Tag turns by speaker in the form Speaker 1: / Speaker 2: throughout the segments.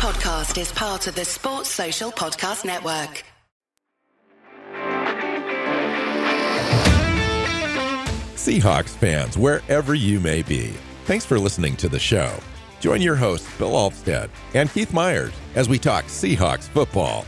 Speaker 1: podcast is part of the Sports Social Podcast Network.
Speaker 2: Seahawks fans, wherever you may be, thanks for listening to the show. Join your hosts, Bill Alvstad and Keith Myers, as we talk Seahawks football.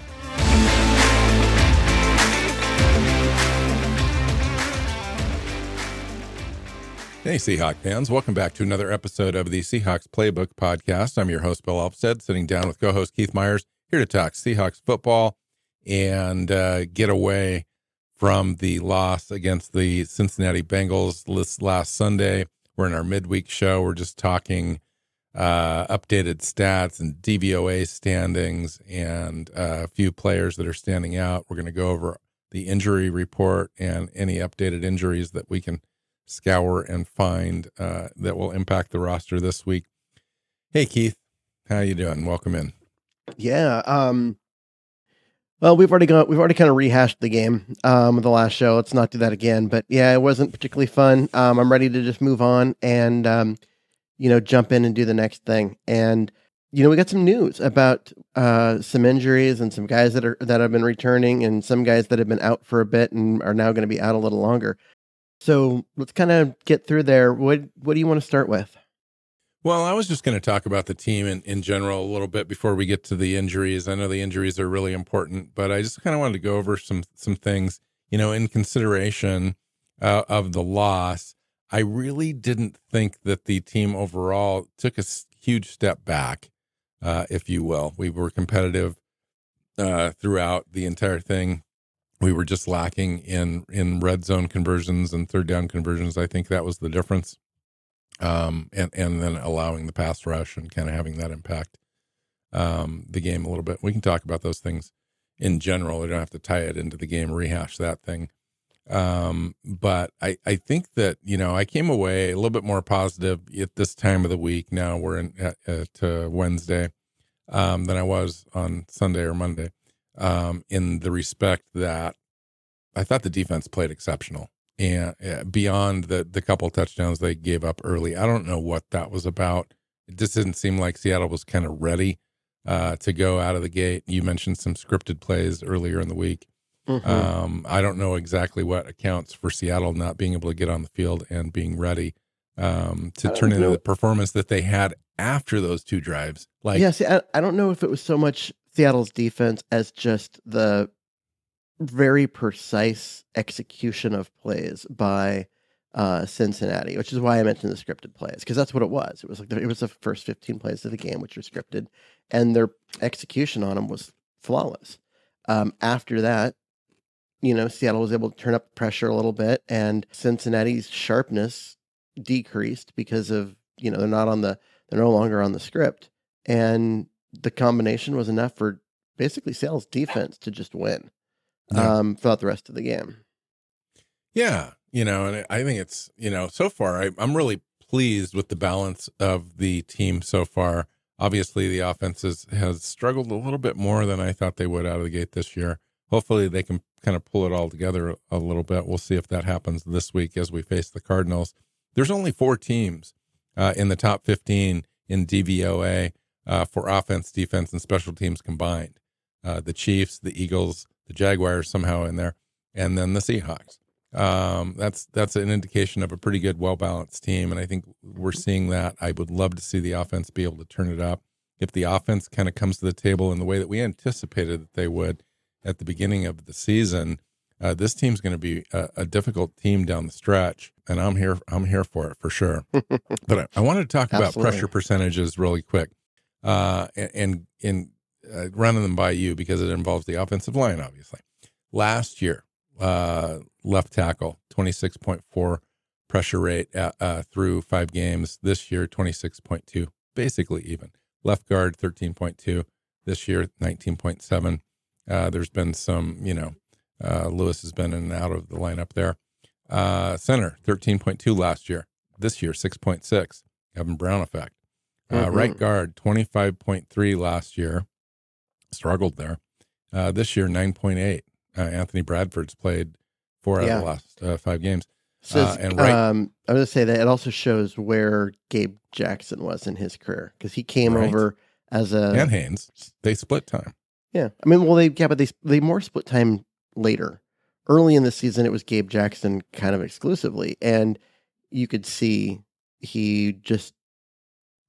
Speaker 2: Hey, Seahawks fans. Welcome back to another episode of the Seahawks Playbook Podcast. I'm your host, Bill Alvstad, sitting down with co host Keith Myers, here to talk Seahawks football and uh, get away from the loss against the Cincinnati Bengals this last Sunday. We're in our midweek show. We're just talking uh, updated stats and DVOA standings and uh, a few players that are standing out. We're going to go over the injury report and any updated injuries that we can scour and find uh, that will impact the roster this week. Hey Keith, how you doing? Welcome in.
Speaker 3: Yeah. Um, well, we've already gone. We've already kind of rehashed the game um, the last show. Let's not do that again. But yeah, it wasn't particularly fun. Um, I'm ready to just move on and um, you know jump in and do the next thing. And you know we got some news about uh, some injuries and some guys that are that have been returning and some guys that have been out for a bit and are now going to be out a little longer. So let's kind of get through there. What what do you want to start with?
Speaker 2: Well, I was just going to talk about the team in, in general a little bit before we get to the injuries. I know the injuries are really important, but I just kind of wanted to go over some some things, you know, in consideration uh, of the loss. I really didn't think that the team overall took a huge step back, uh, if you will. We were competitive uh, throughout the entire thing. We were just lacking in in red zone conversions and third down conversions. I think that was the difference um, and and then allowing the pass rush and kind of having that impact um, the game a little bit. We can talk about those things in general. We don't have to tie it into the game, rehash that thing. Um, but I I think that you know I came away a little bit more positive at this time of the week. Now we're in at, at uh, Wednesday um, than I was on Sunday or Monday. Um, in the respect that I thought the defense played exceptional and uh, beyond the the couple touchdowns they gave up early. I don't know what that was about. It just didn't seem like Seattle was kind of ready uh, to go out of the gate. You mentioned some scripted plays earlier in the week. Mm-hmm. Um, I don't know exactly what accounts for Seattle not being able to get on the field and being ready um, to turn into the performance that they had after those two drives.
Speaker 3: Like, yeah, see, I, I don't know if it was so much Seattle's defense as just the very precise execution of plays by uh, Cincinnati, which is why I mentioned the scripted plays because that's what it was. It was like the, it was the first 15 plays of the game, which were scripted, and their execution on them was flawless. Um, after that, you know, Seattle was able to turn up pressure a little bit, and Cincinnati's sharpness decreased because of you know they're not on the they're no longer on the script, and the combination was enough for basically Seattle's defense to just win yeah. um, throughout the rest of the game.
Speaker 2: Yeah, you know, and I think it's you know so far I, I'm really pleased with the balance of the team so far. Obviously, the offense has, has struggled a little bit more than I thought they would out of the gate this year. Hopefully, they can kind of pull it all together a little bit. We'll see if that happens this week as we face the Cardinals. There's only four teams uh, in the top 15 in DVOA uh, for offense, defense, and special teams combined. Uh, the Chiefs, the Eagles, the Jaguars somehow in there, and then the Seahawks. Um, that's that's an indication of a pretty good, well balanced team, and I think we're seeing that. I would love to see the offense be able to turn it up. If the offense kind of comes to the table in the way that we anticipated that they would at the beginning of the season, uh, this team's going to be a, a, difficult team down the stretch, and I'm here. I'm here for it for sure. but I, I, wanted to talk about pressure percentages really quick, uh, and and uh, running them by you because it involves the offensive line, obviously. Last year, uh, left tackle, 26.4 pressure rate uh, uh, through five games. This year, 26.2, basically even. Left guard, 13.2. This year, 19.7. Uh, there's been some, you know, Lewis has been in and out of the lineup there. Center, 13.2 last year. This year, 6.6. Evan Brown effect. Uh, mm-hmm. Right guard, 25.3 last year struggled there. Uh, this year, 9.8. Uh, Anthony Bradford's played four out yeah. of the last uh, five games.
Speaker 3: So uh, and right, um, I was going to say that it also shows where Gabe Jackson was in his career because he came right. over as a
Speaker 2: and Haynes. They split time.
Speaker 3: yeah. I mean, well, they yeah, but they they more split time later. Early in the season, it was Gabe Jackson kind of exclusively, and you could see he just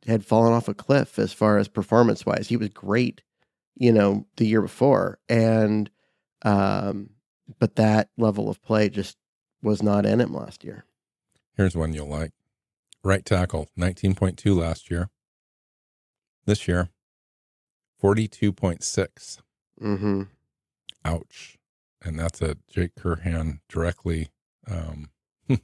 Speaker 3: had fallen off a cliff as far as performance wise. He was great, you know, the year before, and um, but that level of play just was not in him last year.
Speaker 2: Here's one you'll like. Right tackle, 19.2 last year. This year, 42.6.
Speaker 3: Mm-hmm.
Speaker 2: Ouch. And that's a Jake Curhan directly um,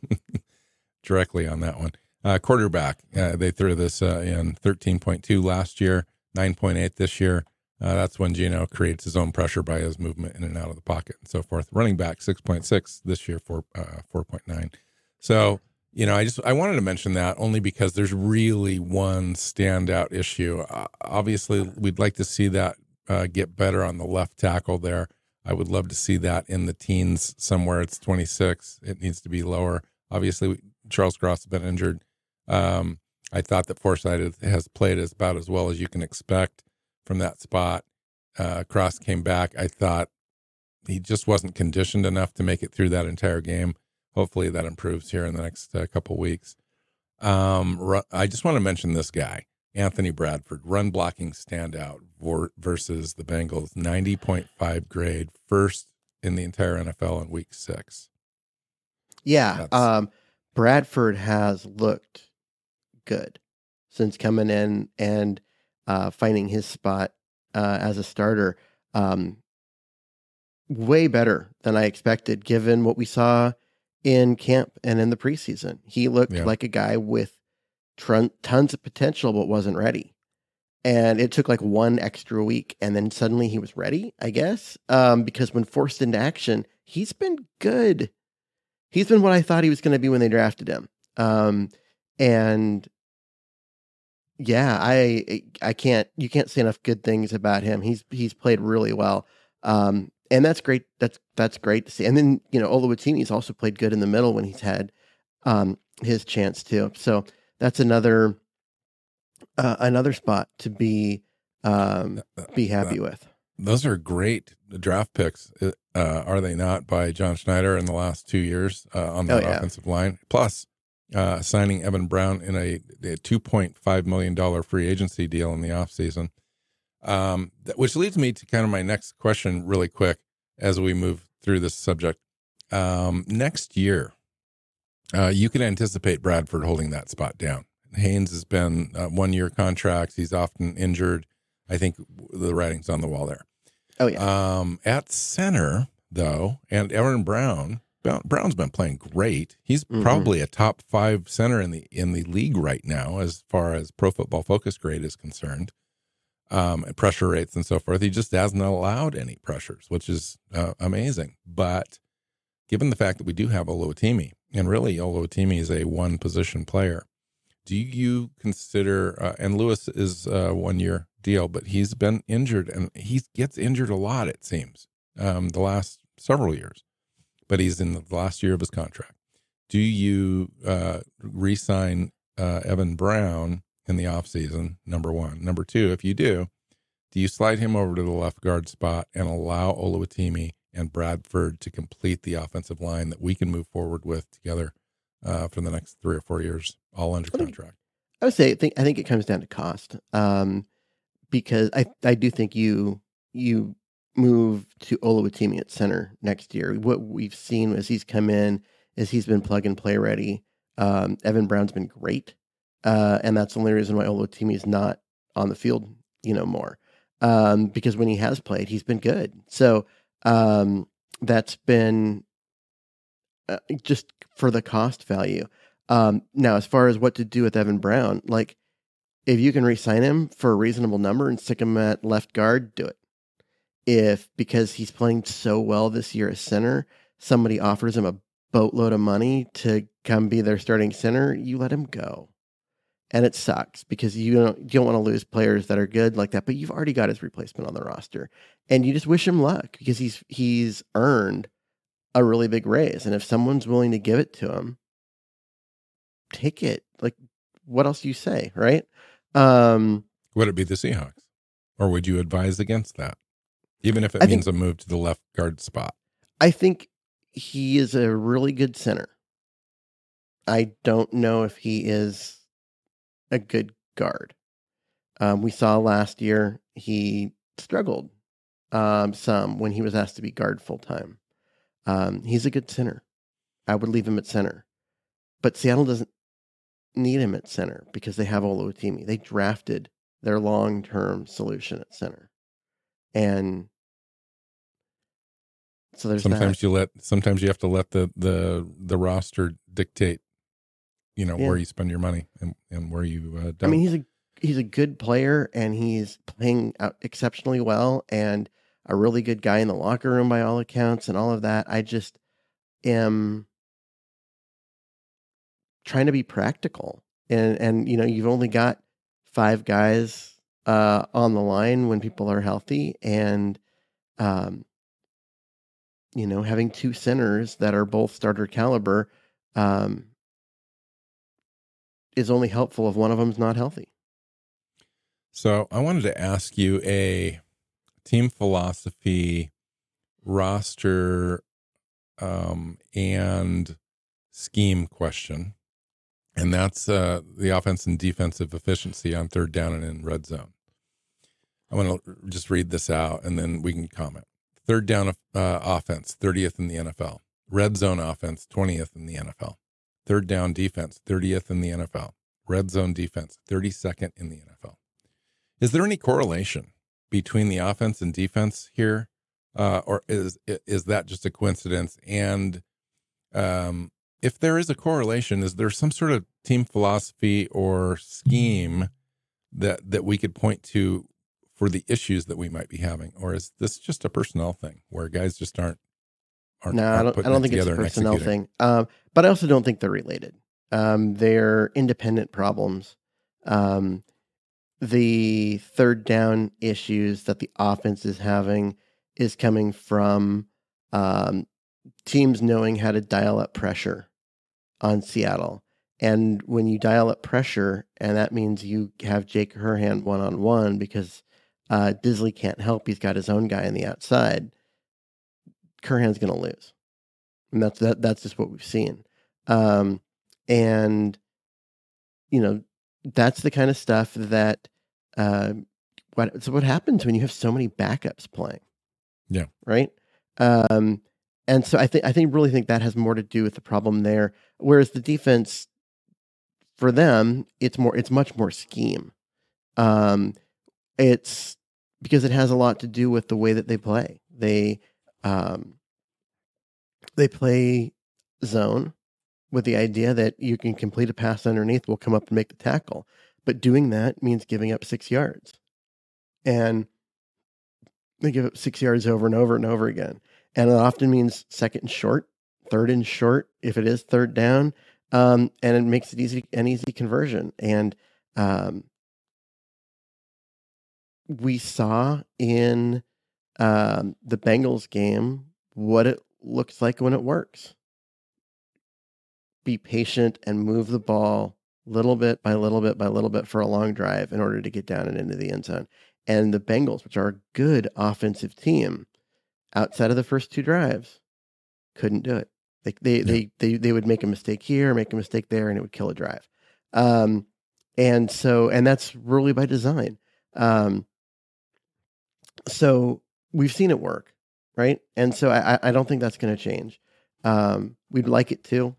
Speaker 2: directly on that one. Uh, quarterback, uh, they threw this uh, in 13.2 last year, 9.8 this year. Uh, that's when Geno creates his own pressure by his movement in and out of the pocket and so forth. Running back, 6.6 this year, for uh, 4.9. So, you know, I just I wanted to mention that only because there's really one standout issue. Uh, obviously, we'd like to see that get better on the left tackle there. I would love to see that in the teens somewhere. It's 26. It needs to be lower. Obviously, Charles Cross has been injured. Um, I thought that Forsythe has played as about as well as you can expect from that spot. Uh, Cross came back. I thought he just wasn't conditioned enough to make it through that entire game. Hopefully that improves here in the next uh, couple weeks. Um, I just want to mention this guy, Anthony Bradford, run blocking standout versus the Bengals, 90.5 grade, first in the entire NFL in week six.
Speaker 3: Yeah. Um, Bradford has looked good since coming in and uh, finding his spot uh, as a starter. Um, way better than I expected, given what we saw in camp and in the preseason. He looked
Speaker 2: Yeah.
Speaker 3: like a guy with tron- tons of potential, but wasn't ready. And it took like one extra week, and then suddenly he was ready, I guess. Um, because when forced into action, he's been good he's been what I thought he was going to be when they drafted him. Um, and yeah, I I can't you can't say enough good things about him. He's he's played really well. Um, and that's great. That's that's great to see. And then you know Oluwatimi's also played good in the middle when he's had um, his chance too. So that's another uh, another spot to be um, be happy with.
Speaker 2: Those are great draft picks, uh, are they not, by John Schneider in the last two years uh, on the
Speaker 3: Oh, yeah.
Speaker 2: offensive line? Plus, uh, signing Evan Brown in a, a $2.5 million free agency deal in the offseason. Um, which leads me to kind of my next question, really quick, as we move through this subject. Um, next year, uh, you can anticipate Bradford holding that spot down. Haynes has been uh, one year contracts. He's often injured. I think the writing's on the wall there.
Speaker 3: Oh yeah,
Speaker 2: Um, at center, though, and Aaron Brown- Brown's been playing great. He's
Speaker 3: Mhm.
Speaker 2: probably a top five center in the in the league right now, as far as Pro Football Focus grade is concerned. Um, and pressure rates and so forth. He just hasn't allowed any pressures, which is uh, amazing. But given the fact that we do have Oluwatimi, and really Oluwatimi is a one position player, do you consider? Uh, and Lewis is a one year deal, but he's been injured, and he gets injured a lot. It seems um, the last several years, but he's in the last year of his contract. Do you uh, re-sign uh, Evan Brown in the offseason? Number one. Number two, if you do, do you slide him over to the left guard spot and allow Oluwatimi and Bradford to complete the offensive line that we can move forward with together uh, for the next three or four years, all under contract?
Speaker 3: I would say I think I think it comes down to cost. Um, because I I do think you you move to Oluwatimi at center next year. What we've seen as he's come in is he's been plug and play ready. Um, Evan Brown's been great, uh, and that's the only reason why Oluwatimi is not on the field, you know, more. Um, because when he has played, he's been good. So um, that's been uh, just for the cost value. Um, now, as far as what to do with Evan Brown, like if you can re-sign him for a reasonable number and stick him at left guard, do it. If because he's playing so well this year as center, somebody offers him a boatload of money to come be their starting center, you let him go. And it sucks because you don't you don't want to lose players that are good like that, but you've already got his replacement on the roster. And you just wish him luck because he's he's earned a really big raise. And if someone's willing to give it to him, take it. Like what else do you say, right? Um
Speaker 2: Would it be the Seahawks? or would you advise against that, even if it
Speaker 3: I
Speaker 2: means
Speaker 3: think-
Speaker 2: a move to the left guard spot?
Speaker 3: I think he is a really good center. I don't know if he is a good guard. Um, we saw last year he struggled um, some when he was asked to be guard full time. Um, he's a good center. I would leave him at center, but Seattle doesn't need him at center because they have Oluwatimi. They drafted their long term solution at center, and so there's that.
Speaker 2: sometimes you let sometimes you have to let the the the roster dictate you know
Speaker 3: Yeah.
Speaker 2: where you spend your money and and where you uh,
Speaker 3: I mean, he's a he's a good player and he's playing out exceptionally well and a really good guy in the locker room by all accounts and all of that. I just am trying to be practical. And and you know, you've only got five guys uh on the line when people are healthy and um you know, having two centers that are both starter caliber um is only helpful if one of them's not healthy.
Speaker 2: so i wanted to ask you a team philosophy roster um and scheme question and that's uh the offense and defensive efficiency on third down and in red zone i want to just read this out and then we can comment. Third down uh, offense 30th in the nfl red zone offense 20th in the nfl third down defense 30th in the nfl red zone defense 32nd in the nfl is there any correlation between the offense and defense here? Uh, or is is that just a coincidence? And um, if there is a correlation, is there some sort of team philosophy or scheme that that we could point to for the issues that we might be having, or is this just a personnel thing where guys just aren't aren't?
Speaker 3: No, I
Speaker 2: aren't
Speaker 3: don't. I don't think it's a personnel thing. Um, but I also don't think they're related. Um, they're independent problems. Um, the third down issues that the offense is having is coming from um, teams knowing how to dial up pressure on Seattle. And when you dial up pressure, and that means you have Jake Curhan one on one because uh, Dissly can't help. He's got his own guy on the outside. Curhan's going to lose, and that's that. That's just what we've seen. Um, and you know, that's the kind of stuff that uh, what so what happens when you have so many backups playing.
Speaker 2: Yeah.
Speaker 3: Right. Um, and so I think I think really think that has more to do with the problem there. Whereas the defense, for them, it's more it's much more scheme. Um, it's because it has a lot to do with the way that they play. They um, they play zone with the idea that you can complete a pass underneath, will come up and make the tackle. But doing that means giving up six yards, and they give up six yards over and over and over again. And it often means second and short, third and short if it is third down, um, and it makes it easy an easy conversion. And um, we saw in um, the Bengals game what it looks like when it works. Be patient and move the ball little bit by little bit by little bit for a long drive in order to get down and into the end zone. And the Bengals, which are a good offensive team, outside of the first two drives, couldn't do it. They they
Speaker 2: Yeah.
Speaker 3: they, they they would make a mistake here, make a mistake there, and it would kill a drive. Um, and so and that's really by design. Um, so we've seen it work, right? And so I I- don't think that's going to change. Um, we'd like it to.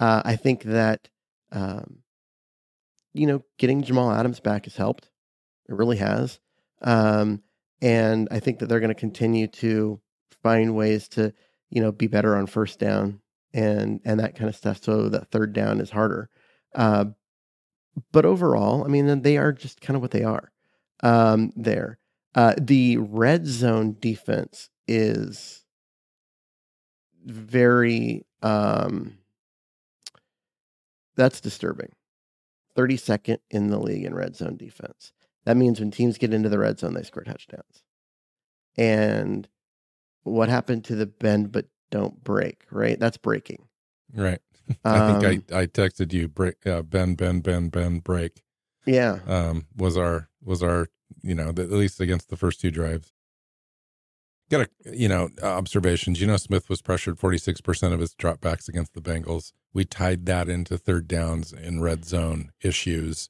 Speaker 3: Uh, I think that um, you know getting Jamal Adams back has helped. It really has. Um, and I think that they're going to continue to find ways to you know be better on first down and and that kind of stuff. So that third down is harder. Uh, but overall, I mean, they are just kind of what they are. Um, there, uh, the red zone defense is very um, that's disturbing. 32nd in the league in red zone defense. That means when teams get into the red zone, they score touchdowns. And what happened to the bend but don't break, right? That's breaking.
Speaker 2: Right.
Speaker 3: Um,
Speaker 2: I think I, I texted you break uh, bend Ben Ben Ben break
Speaker 3: Yeah.
Speaker 2: um, was our was our you know the, at least against the first two drives. Got a you know observation. Geno Smith was pressured forty six percent of his dropbacks against the Bengals. We tied that into third downs in red zone issues.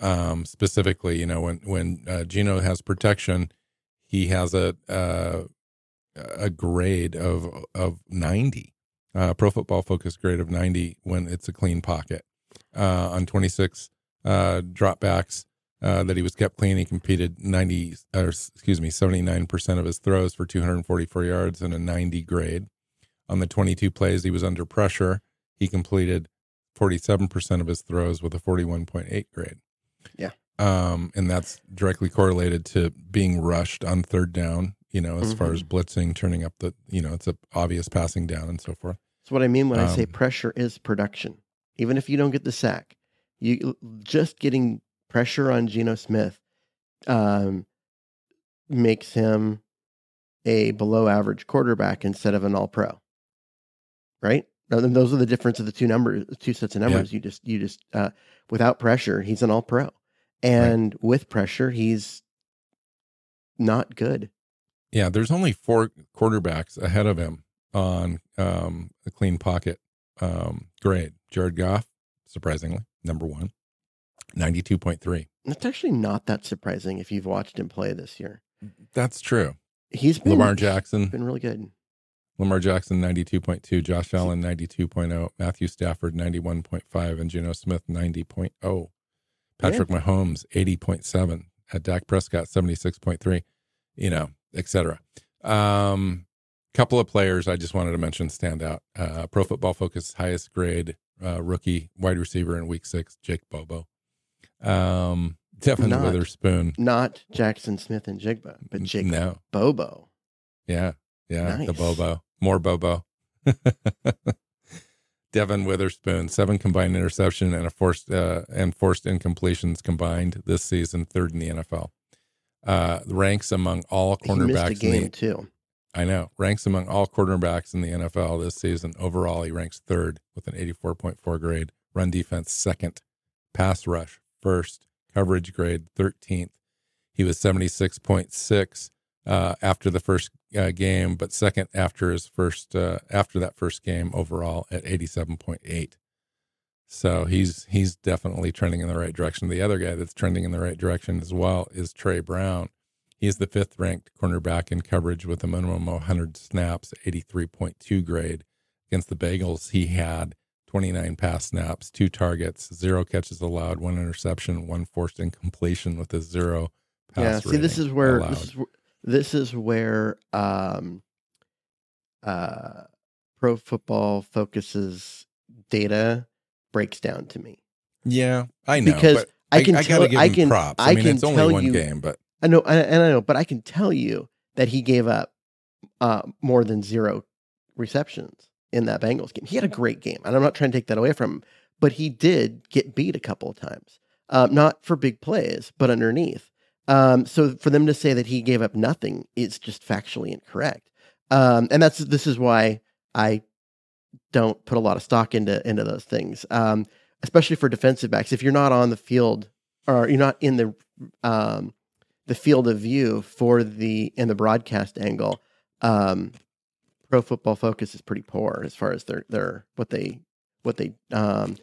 Speaker 2: Um, specifically, you know when when uh, Geno has protection, he has a uh, a grade of of ninety, uh, Pro Football Focus grade of ninety when it's a clean pocket. Uh, on twenty six uh, dropbacks uh, that he was kept clean. He competed 90, or excuse me, 79% of his throws for 244 yards and a 90 grade. On the 22 plays he was under pressure, he completed 47% of his throws with a 41.8 grade.
Speaker 3: Yeah.
Speaker 2: Um, and that's directly correlated to being rushed on third down, you know, as far
Speaker 3: Mhm.
Speaker 2: as blitzing, turning up the, you know, it's a obvious passing down and so forth.
Speaker 3: That's what I mean when I say
Speaker 2: Um,
Speaker 3: pressure is production. Even if you don't get the sack, you just getting pressure on Geno Smith um, makes him a below average quarterback instead of an all pro. Right? Then those are the difference of the two numbers, two sets of
Speaker 2: Yeah.
Speaker 3: numbers. You just, you just, uh, without pressure, he's an all pro. And with pressure, he's not good.
Speaker 2: Yeah, there's only four quarterbacks ahead of him on um, a clean pocket um, grade. Jared Goff, surprisingly, number one, 92.3.
Speaker 3: That's actually not that surprising if you've watched him play this year.
Speaker 2: That's true.
Speaker 3: He's been
Speaker 2: Lamar Jackson,
Speaker 3: been really good.
Speaker 2: Lamar Jackson, 92.2. Josh Allen, 92.0. Matthew Stafford, 91.5. And Geno Smith, 90.0. Patrick Mahomes, 80.7. At Dak Prescott, 76.3. You know, etc. Um, couple of players I just wanted to mention stand out. Uh, Pro Football Focus highest grade uh, rookie wide receiver in Week Six, Jake Bobo. Um, Devon
Speaker 3: Not-
Speaker 2: Witherspoon.
Speaker 3: Not Jackson Smith and Jigba, but Jake
Speaker 2: No,
Speaker 3: Bobo.
Speaker 2: yeah, yeah, the Bobo, more Bobo. Devon Witherspoon, seven combined interception and a forced uh, and forced incompletions combined this season, third in the NFL. Uh, ranks among all
Speaker 3: He
Speaker 2: cornerbacks in
Speaker 3: game
Speaker 2: the
Speaker 3: too.
Speaker 2: I know. Ranks among all quarterbacks in the NFL this season. Overall, he ranks third with an 84.4 grade. Run defense, second. Pass rush, first. Coverage grade, 13th. He was 76.6 uh, after the first uh, game, but second after his first, uh, after that first game overall at 87.8. So he's he's definitely trending in the right direction. The other guy that's trending in the right direction as well is Tre Brown. He's the fifth ranked cornerback in coverage with a minimum of 100 snaps, 83.2 grade. Against the Bagels, he had 29 pass snaps, two targets, zero catches allowed, one interception, one forced incompletion with a zero
Speaker 3: Yeah. See, this is where
Speaker 2: allowed.
Speaker 3: this is this is where um, uh, Pro Football Focuses data breaks down to me.
Speaker 2: yeah, I know.
Speaker 3: Because
Speaker 2: but
Speaker 3: I can
Speaker 2: I,
Speaker 3: tell.
Speaker 2: gotta give
Speaker 3: I
Speaker 2: him
Speaker 3: can.
Speaker 2: props.
Speaker 3: I,
Speaker 2: I, mean,
Speaker 3: can
Speaker 2: it's only
Speaker 3: tell
Speaker 2: one
Speaker 3: you.
Speaker 2: game, but
Speaker 3: I know, I- and I know, but I can tell you that he gave up uh, more than zero receptions in that Bengals game. He had a great game, and I'm not trying to take that away from him, but he did get beat a couple of times, uh, not for big plays, but underneath. Um, so for them to say that he gave up nothing is just factually incorrect, um, and that's this is why I don't put a lot of stock into into those things, um, especially for defensive backs. If you're not on the field or you're not in the um, the field of view for the in the broadcast angle, um, Pro Football Focus is pretty poor as far as their their what they what they um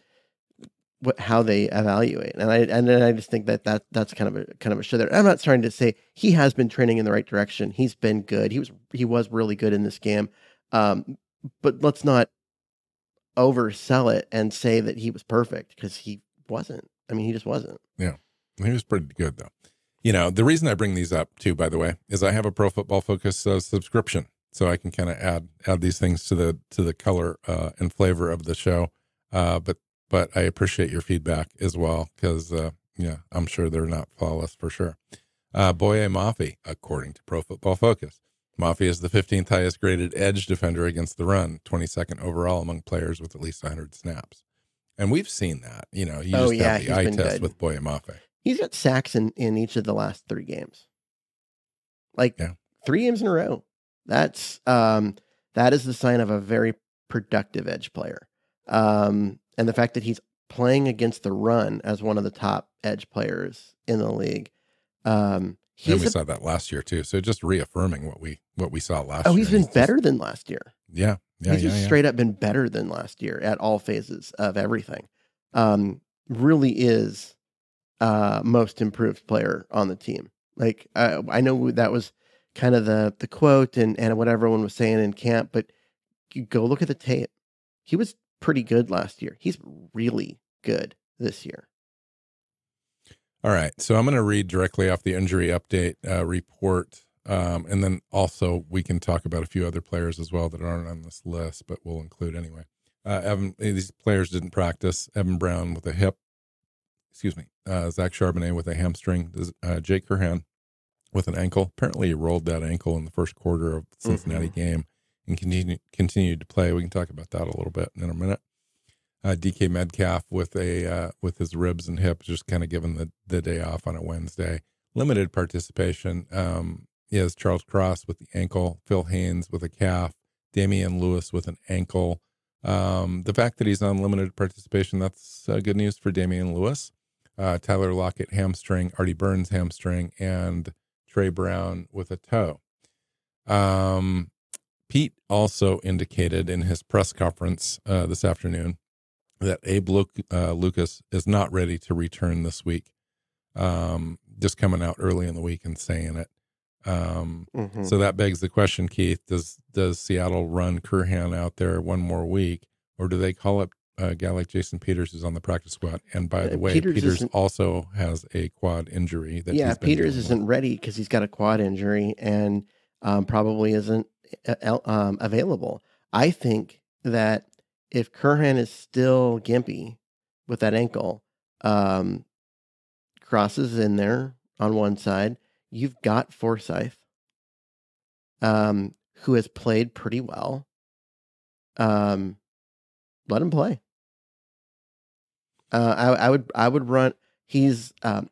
Speaker 3: what how they evaluate, and I and I just think that that that's kind of a kind of a show there. I'm not trying to say he has been training in the right direction. He's been good. He was he was really good in this game, um, but let's not oversell it and say that he was perfect because he wasn't. I mean, he just wasn't.
Speaker 2: Yeah, he was pretty good though. You know, the reason I bring these up too, by the way, is I have a Pro Football Focus uh, subscription, so I can kind of add add these things to the to the color uh, and flavor of the show. Uh, but but I appreciate your feedback as well because uh, yeah, I'm sure they're not flawless for sure. Uh, Boye Mafe, according to Pro Football Focus, Mafe is the 15th highest graded edge defender against the run, 22nd overall among players with at least 100 snaps. And we've seen that. You know, you
Speaker 3: Oh,
Speaker 2: just
Speaker 3: yeah,
Speaker 2: have the eye test
Speaker 3: good.
Speaker 2: with Boye Mafe.
Speaker 3: He's got sacks in, in each of the last three games. Like
Speaker 2: Yeah.
Speaker 3: three games in a row. That's um that is the sign of a very productive edge player. Um and the fact that he's playing against the run as one of the top edge players in the league. Um,
Speaker 2: and we
Speaker 3: a-
Speaker 2: saw that last year too. So just reaffirming what we what we saw last year.
Speaker 3: oh,
Speaker 2: year.
Speaker 3: he's been
Speaker 2: just-
Speaker 3: better than last year.
Speaker 2: yeah, yeah,
Speaker 3: he's
Speaker 2: yeah,
Speaker 3: just
Speaker 2: yeah.
Speaker 3: straight up been better than last year at all phases of everything. Um, really is uh, most improved player on the team. Like I, I know that was kind of the the quote and and what everyone was saying in camp, but go look at the tape. He was pretty good last year. He's really good this year.
Speaker 2: All right. So I'm going to read directly off the injury update uh, report. Um, and then also we can talk about a few other players as well that aren't on this list, but we'll include anyway. Uh, Evan, these players didn't practice. Evan Brown with a hip, excuse me. Uh, Zach Charbonnet with a hamstring. Uh, Jake Curhan with an ankle. Apparently, he rolled that ankle in the first quarter of the Cincinnati game and continue, continued to play. We can talk about that a little bit in a minute. Uh, DK Metcalf with a uh, with his ribs and hips, just kind of given the the day off on a Wednesday. Limited participation um, is Charles Cross with the ankle, Phil Haynes with a calf, Damien Lewis with an ankle. Um, the fact that he's on limited participation, that's uh, good news for Damien Lewis. Uh, Tyler Lockett hamstring, Artie Burns hamstring, and Tre Brown with a toe. Um, Pete also indicated in his press conference uh, this afternoon that Abe Lu- uh, Lucas is not ready to return this week. Um, just coming out early in the week and saying it. Um,
Speaker 3: Mhm.
Speaker 2: so that begs the question, Keith: Does does Seattle run Curhan out there one more week, or do they call up a guy like Jason Peters, is on the practice squad? And by the
Speaker 3: Uh,
Speaker 2: way,
Speaker 3: Peters
Speaker 2: Peters, also has a quad injury. That
Speaker 3: yeah, Peters isn't
Speaker 2: with.
Speaker 3: ready because he's got a quad injury and um, probably isn't uh, um, available. I think that if Curhan is still gimpy with that ankle, um, Cross is in there on one side. You've got Forsythe, um, who has played pretty well. Um, let him play. Uh, I, I would I would run. He's um,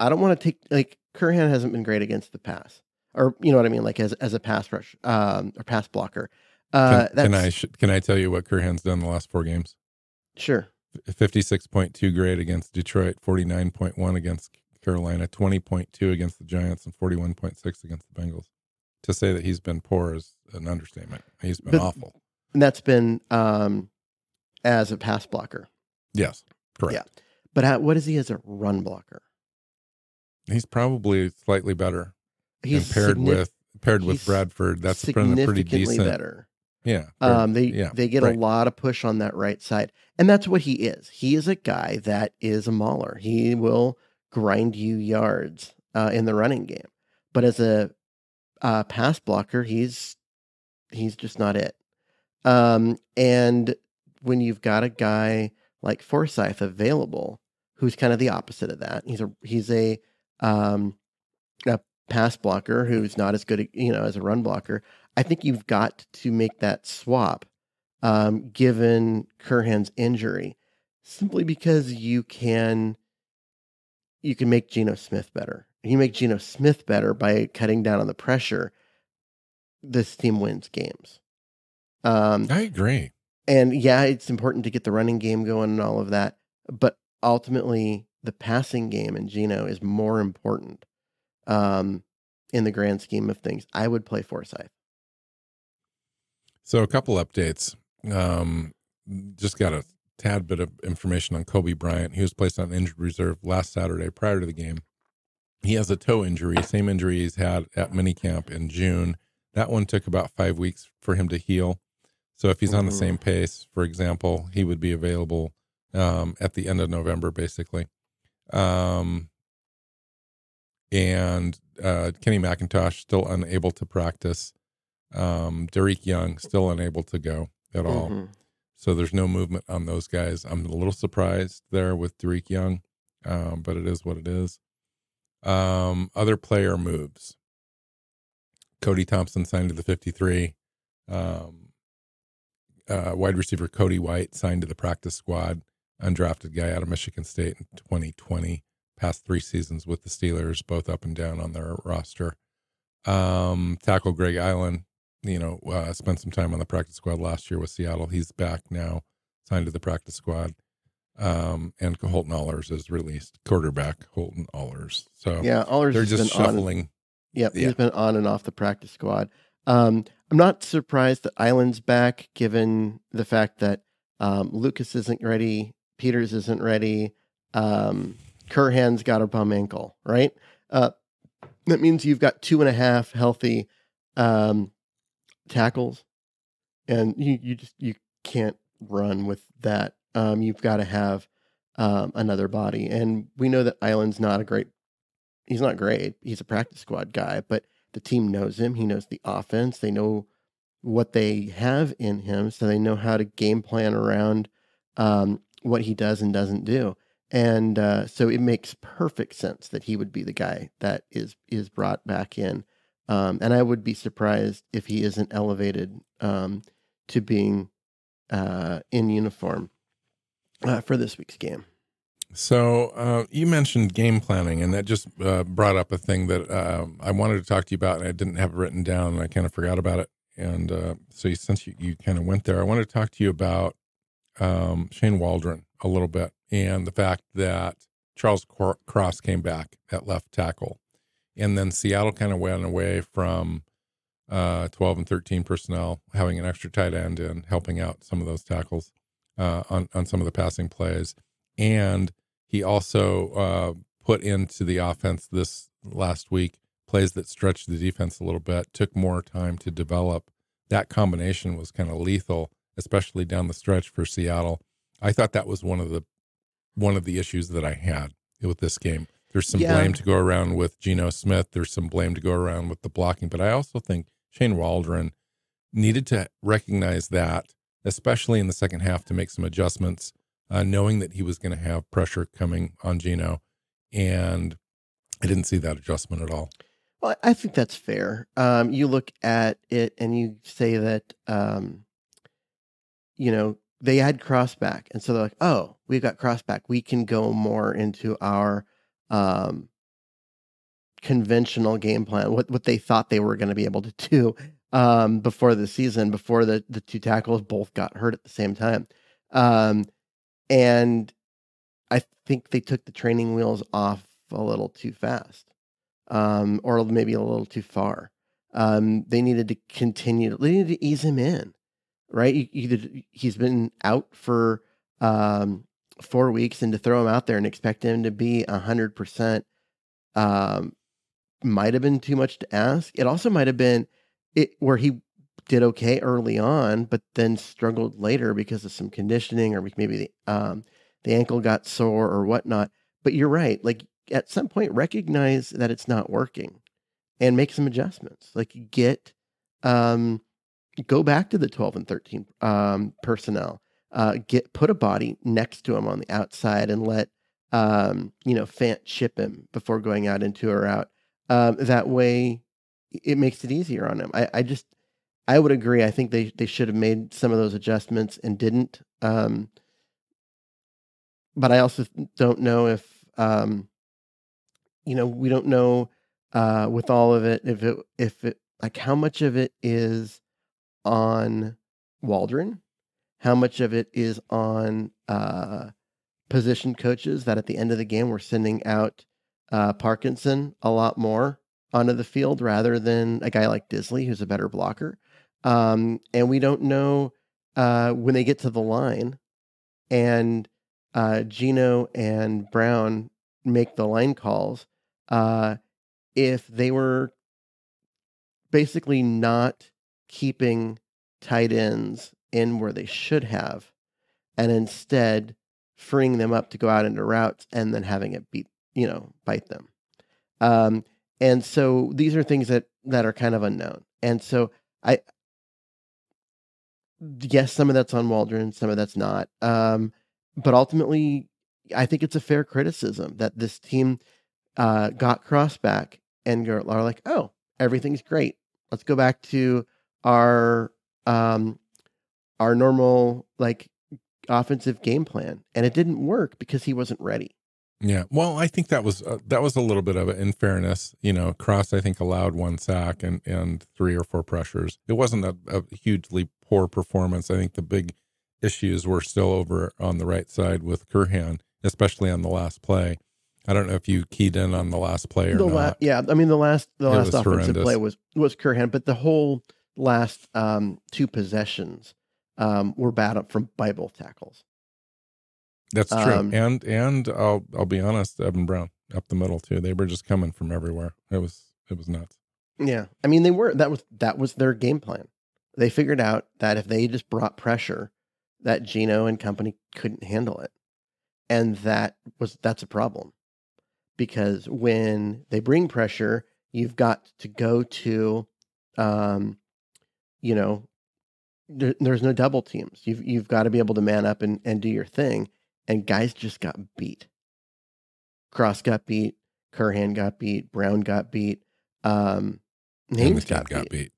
Speaker 3: I don't want to take like Curhan hasn't been great against the pass, or you know what I mean, like as as a pass rush um, or pass blocker. Uh,
Speaker 2: Can, can I sh- can I tell you what Curhan's done the last four games?
Speaker 3: sure.
Speaker 2: Fifty six point two grade against Detroit, forty nine point one against Carolina, twenty point two against the Giants, and forty one point six against the Bengals. To say that he's been poor is an understatement. He's been
Speaker 3: But-
Speaker 2: awful.
Speaker 3: And that's been um, as a pass blocker.
Speaker 2: Yes, correct.
Speaker 3: Yeah. But how, what is he as a run blocker?
Speaker 2: He's probably slightly better.
Speaker 3: He's
Speaker 2: paired
Speaker 3: signif-
Speaker 2: with paired with Bradford, that's a pretty
Speaker 3: significantly
Speaker 2: decent.
Speaker 3: better.
Speaker 2: Yeah.
Speaker 3: Um, they
Speaker 2: yeah,
Speaker 3: they get
Speaker 2: right.
Speaker 3: a lot of push on that right side, and that's what he is. He is a guy that is a mauler. He will grind you yards uh, in the running game, but as a uh, pass blocker, he's he's just not it. Um, and when you've got a guy like Forsythe available, who's kind of the opposite of that, he's a he's a um, a pass blocker who's not as good, you know, as a run blocker. I think you've got to make that swap, um, given Curhan's injury, simply because you can you can make Geno Smith better. You make Geno Smith better by cutting down on the pressure. This team wins games. Um,
Speaker 2: I agree.
Speaker 3: And yeah, it's important to get the running game going and all of that, but ultimately, the passing game in Geno is more important um, in the grand scheme of things. I would play Forsythe.
Speaker 2: So a couple updates. Um, just got a tad bit of information on Coby Bryant. He was placed on injured reserve last Saturday prior to the game. He has a toe injury, same injury he's had at minicamp in June. That one took about five weeks for him to heal. So if he's on the
Speaker 3: Mhm.
Speaker 2: same pace, for example, he would be available um, at the end of November, basically. Um, and uh, Kenny McIntosh still unable to practice. Um, Derek Young still unable to go at all.
Speaker 3: Mhm.
Speaker 2: So there's no movement on those guys. I'm a little surprised there with Derek Young, um, but it is what it is. Um, other player moves. Cody Thompson signed to the 53. Um, uh, wide receiver Cody White signed to the practice squad. Undrafted guy out of Michigan State in 2020. Past three seasons with the Steelers, both up and down on their roster. Um, tackle Greg Eiland, you know, uh, spent some time on the practice squad last year with Seattle. He's back now, signed to the practice squad. Um, and Holton Ahlers is released, quarterback Holton Ahlers. So
Speaker 3: Yeah, Ahlers
Speaker 2: they're just
Speaker 3: been on.
Speaker 2: shuffling.
Speaker 3: Yep,
Speaker 2: Yeah.
Speaker 3: he's been on and off the practice squad. Um, I'm not surprised that Eiland's back, given the fact that um, Lucas isn't ready, Peters isn't ready, um, Curhan's got a bum ankle, right? Uh, that means you've got two and a half healthy um, tackles, and you you just you can't run with that. Um, you've got to have um, another body, and we know that Eiland's not a great he's not great. He's a practice squad guy, but the team knows him. He knows the offense. They know what they have in him, so they know how to game plan around um, what he does and doesn't do. And uh, so it makes perfect sense that he would be the guy that is is brought back in. Um, and I would be surprised if he isn't elevated um, to being uh, in uniform uh, for this week's game.
Speaker 2: So uh, you mentioned game planning, and that just uh, brought up a thing that uh, I wanted to talk to you about, and I didn't have it written down, and I kind of forgot about it. And uh, so since you, you kind of went there, I wanted to talk to you about um, Shane Waldron a little bit, and the fact that Charles Cor- Cross came back at left tackle, and then Seattle kind of went away from uh, 12 and 13 personnel, having an extra tight end and helping out some of those tackles uh, on on some of the passing plays and he also uh, put into the offense this last week plays that stretched the defense a little bit, took more time to develop. That combination was kind of lethal, especially down the stretch for Seattle. I thought that was one of the one of the issues that I had with this game. There's some
Speaker 3: Yeah.
Speaker 2: blame to go around with Geno Smith. There's some blame to go around with the blocking, but I also think Shane Waldron needed to recognize that, especially in the second half, to make some adjustments uh, knowing that he was going to have pressure coming on Geno, and I didn't see that adjustment at all.
Speaker 3: Well, I think that's fair. Um, you look at it and you say that, um, you know, they had crossback, and so they're like, "Oh, we've got crossback. We can go more into our um, conventional game plan. What what they thought they were going to be able to do um, before the season, before the the two tackles both got hurt at the same time, um, and I think they took the training wheels off a little too fast um, or maybe a little too far. Um, they needed to continue. They needed to ease him in, right? He's been out for um, four weeks, and to throw him out there and expect him to be a hundred percent um, might have been too much to ask. It also might have been it where he did okay early on, but then struggled later because of some conditioning or maybe the um, the ankle got sore or whatnot. But you're right. Like at some point, recognize that it's not working and make some adjustments. Like get, um, go back to the 12 and 13 um, personnel. Uh, get put a body next to him on the outside and let um, you know Fant chip him before going out into or out. Um, that way, it makes it easier on him. I, I just I would agree. I think they they should have made some of those adjustments and didn't. Um, but I also don't know if um, you know we don't know uh, with all of it if it if it like how much of it is on Waldron, how much of it is on uh, position coaches that at the end of the game were sending out uh, Parkinson a lot more onto the field rather than a guy like Dissly who's a better blocker. Um, and we don't know uh, when they get to the line and uh, Geno and Brown make the line calls uh, if they were basically not keeping tight ends in where they should have and instead freeing them up to go out into routes and then having it beat you know bite them. Um, and so these are things that that are kind of unknown. And so i yes some of that's on waldron some of that's not um, but ultimately i think it's a fair criticism that this team uh, got cross back and are like oh everything's great let's go back to our um, our normal like offensive game plan and it didn't work because he wasn't ready
Speaker 2: Yeah, well, I think that was uh, that was a little bit of it. In fairness, you know, Cross I think allowed one sack and and three or four pressures. It wasn't a, a hugely poor performance. I think the big issues were still over on the right side with Curhan, especially on the last play. I don't know if you keyed in on the last play or
Speaker 3: the
Speaker 2: not.
Speaker 3: la- yeah, I mean the last the
Speaker 2: It
Speaker 3: last offensive
Speaker 2: horrendous.
Speaker 3: play was was Curhan, but the whole last um, two possessions um, were bad up from by both tackles.
Speaker 2: That's true.
Speaker 3: Um,
Speaker 2: and and I'll I'll be honest, Evan Brown up the middle too. They were just coming from everywhere. It was it was nuts.
Speaker 3: Yeah, I mean they were that was that was their game plan. They figured out that if they just brought pressure, that Geno and company couldn't handle it, and that was that's a problem because when they bring pressure, you've got to go to, um, you know, there, there's no double teams. You've you've got to be able to man up and and do your thing, and guys just got beat. Cross got beat. Curhan got beat. Brown got beat. Um, Names got, beat.
Speaker 2: beat.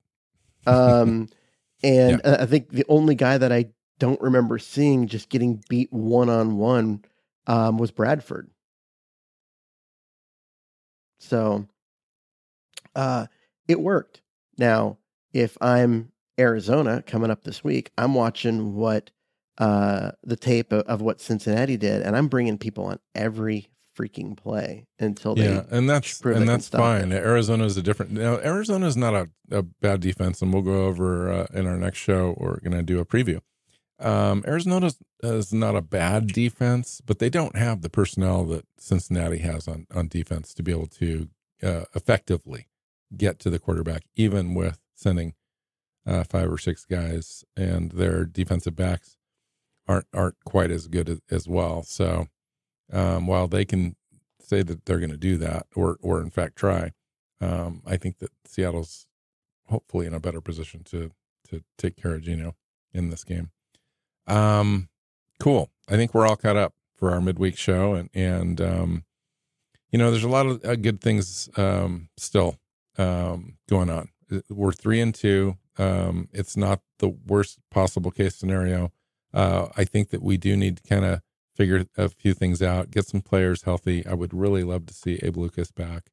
Speaker 3: Um, and uh, I think the only guy that I don't remember seeing just getting beat one on one um, was Bradford. So uh, it worked. Now, if I'm Arizona coming up this week, I'm watching what uh, the tape of, of what Cincinnati did, and I'm bringing people on every freaking play until they
Speaker 2: Yeah, and that's and that's fine. Arizona is a different. Now, Arizona is not a, a bad defense, and we'll go over uh, in our next show. We're to do a preview. Um, Arizona is not a bad defense, but they don't have the personnel that Cincinnati has on on defense to be able to uh, effectively get to the quarterback, even with sending uh, five or six guys, and their defensive backs aren't aren't quite as good as, as well. So um, while they can say that they're going to do that, or or in fact try, um, I think that Seattle's hopefully in a better position to to take care of Geno in this game. Um, cool. I think we're all caught up for our midweek show, and and um, you know, there's a lot of uh, good things um, still um, going on. We're three and two. Um, it's not the worst possible case scenario. Uh, I think that we do need to kind of figure a few things out, get some players healthy. I would really love to see Abe Lucas back.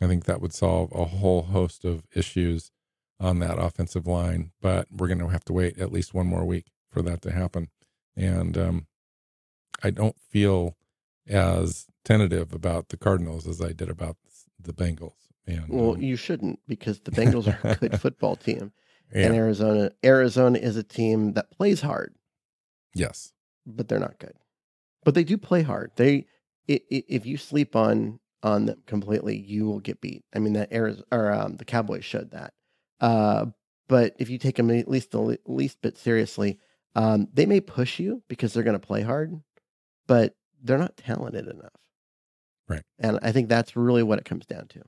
Speaker 2: I think that would solve a whole host of issues on that offensive line, but we're going to have to wait at least one more week for that to happen. And um, I don't feel as tentative about the Cardinals as I did about the Bengals. And
Speaker 3: Well,
Speaker 2: um,
Speaker 3: you shouldn't because the Bengals are a good football team,
Speaker 2: yeah,
Speaker 3: and Arizona Arizona is a team that plays hard,
Speaker 2: yes,
Speaker 3: but they're not good. But they do play hard. They if you sleep on on them completely, you will get beat. I mean that Arizona or um, the Cowboys showed that. Uh, but if you take them at least the least bit seriously, um, they may push you because they're going to play hard, but they're not talented enough.
Speaker 2: Right.
Speaker 3: And I think that's really what it comes down to.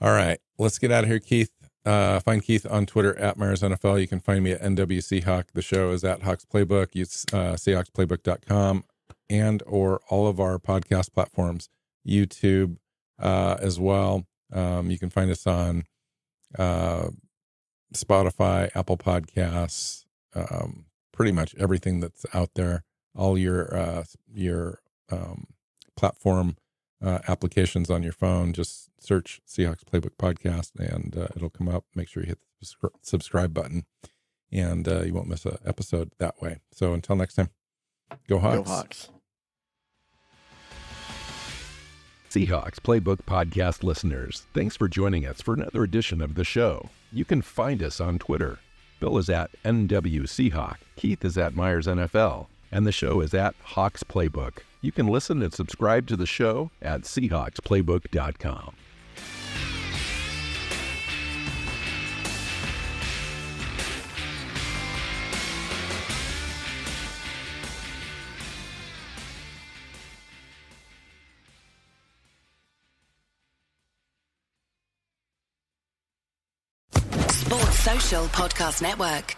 Speaker 2: All right, let's get out of here, Keith. Uh, find Keith on Twitter at Myers NFL. You can find me at NW Seahawk. The show is at Hawks Playbook. Use uh, SeahawksPlaybook.com and or all of our podcast platforms, YouTube uh, as well. Um, you can find us on uh, Spotify, Apple Podcasts, um, pretty much everything that's out there. All your uh, your um, platform uh, applications on your phone. Just search Seahawks Playbook Podcast and uh, it'll come up. Make sure you hit the subscribe button and uh, you won't miss an episode that way. So until next time, go Hawks.
Speaker 3: Go Hawks.
Speaker 4: Seahawks Playbook Podcast listeners, thanks for joining us for another edition of the show. You can find us on Twitter. Bill is at NW Seahawk, Keith is at Myers NFL, and the show is at Hawks Playbook. You can listen and subscribe to the show at SeahawksPlaybook.com.
Speaker 1: Sports Social Podcast Network.